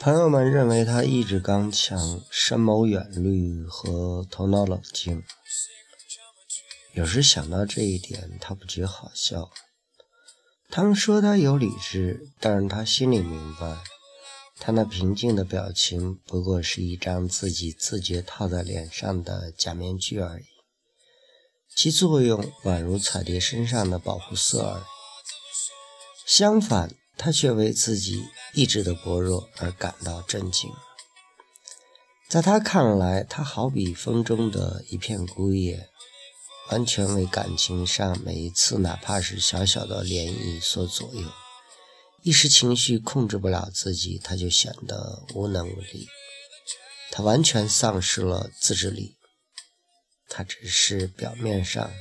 朋友们认为他意志刚强、深谋远虑和头脑冷静。有时想到这一点，他不觉好笑。他们说他有理智，但是他心里明白，他那平静的表情不过是一张自己自觉套在脸上的假面具而已，其作用宛如彩蝶身上的保护色儿。相反。他却为自己意志的薄弱而感到震惊。在他看来，他好比风中的一片孤叶，完全为感情上每一次哪怕是小小的涟漪所左右。一时情绪控制不了自己，他就显得无能为力。他完全丧失了自制力。他只是表面上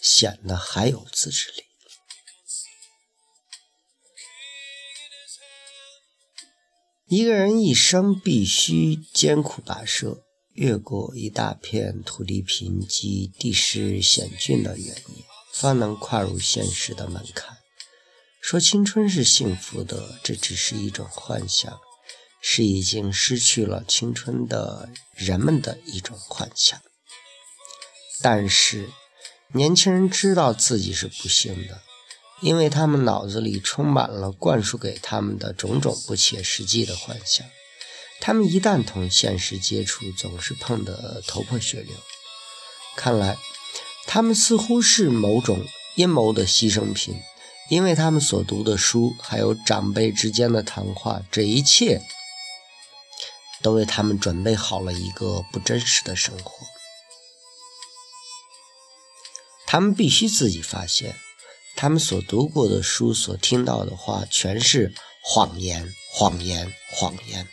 显得还有自制力。一个人一生必须艰苦跋涉，越过一大片土地贫瘠、地势险峻的原野，方能跨入现实的门槛。说青春是幸福的，这只是一种幻想，是已经失去了青春的人们的一种幻想。但是，年轻人知道自己是不幸的。因为他们脑子里充满了灌输给他们的种种不切实际的幻想，他们一旦同现实接触，总是碰得头破血流。看来，他们似乎是某种阴谋的牺牲品，因为他们所读的书，还有长辈之间的谈话，这一切都为他们准备好了一个不真实的生活。他们必须自己发现。他们所读过的书，所听到的话，全是谎言，谎言，谎言。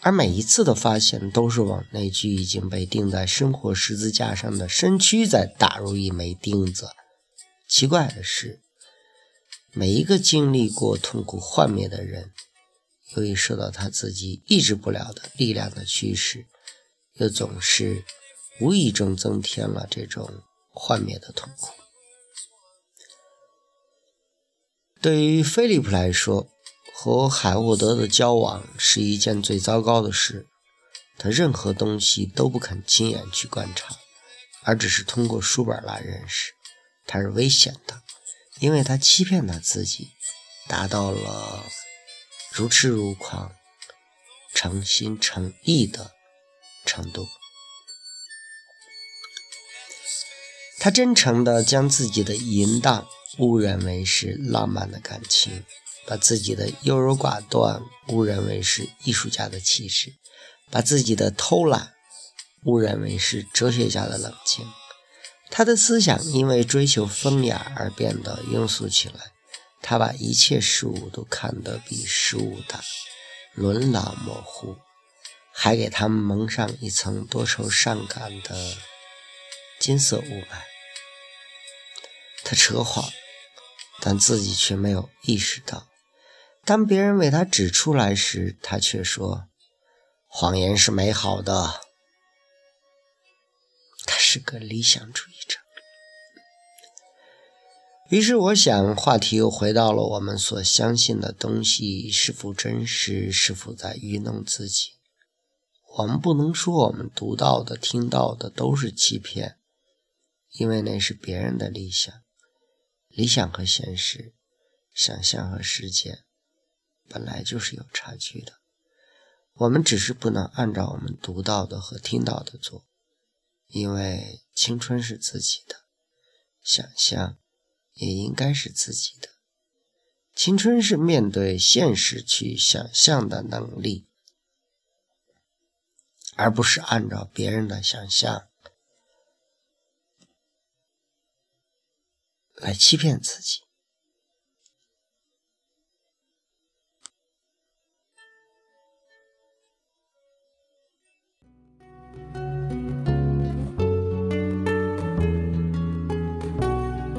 而每一次的发现，都是往那具已经被钉在生活十字架上的身躯再打入一枚钉子。奇怪的是，每一个经历过痛苦幻灭的人，由于受到他自己抑制不了的力量的驱使，又总是无意中增添了这种幻灭的痛苦。对于菲利普来说，和海沃德的交往是一件最糟糕的事。他任何东西都不肯亲眼去观察，而只是通过书本来认识。他是危险的，因为他欺骗他自己，达到了如痴如狂、诚心诚意的程度。他真诚地将自己的淫荡。误认为是浪漫的感情，把自己的优柔寡断误认为是艺术家的气质，把自己的偷懒误认为是哲学家的冷静。他的思想因为追求风雅而变得庸俗起来。他把一切事物都看得比事物大，伦朗模糊，还给他们蒙上一层多愁善感的金色雾霾。他扯谎。但自己却没有意识到，当别人为他指出来时，他却说：“谎言是美好的。”他是个理想主义者。于是，我想，话题又回到了我们所相信的东西是否真实，是否在愚弄自己。我们不能说我们读到的、听到的都是欺骗，因为那是别人的理想。理想和现实，想象和实践，本来就是有差距的。我们只是不能按照我们读到的和听到的做，因为青春是自己的，想象也应该是自己的。青春是面对现实去想象的能力，而不是按照别人的想象。来欺骗自己。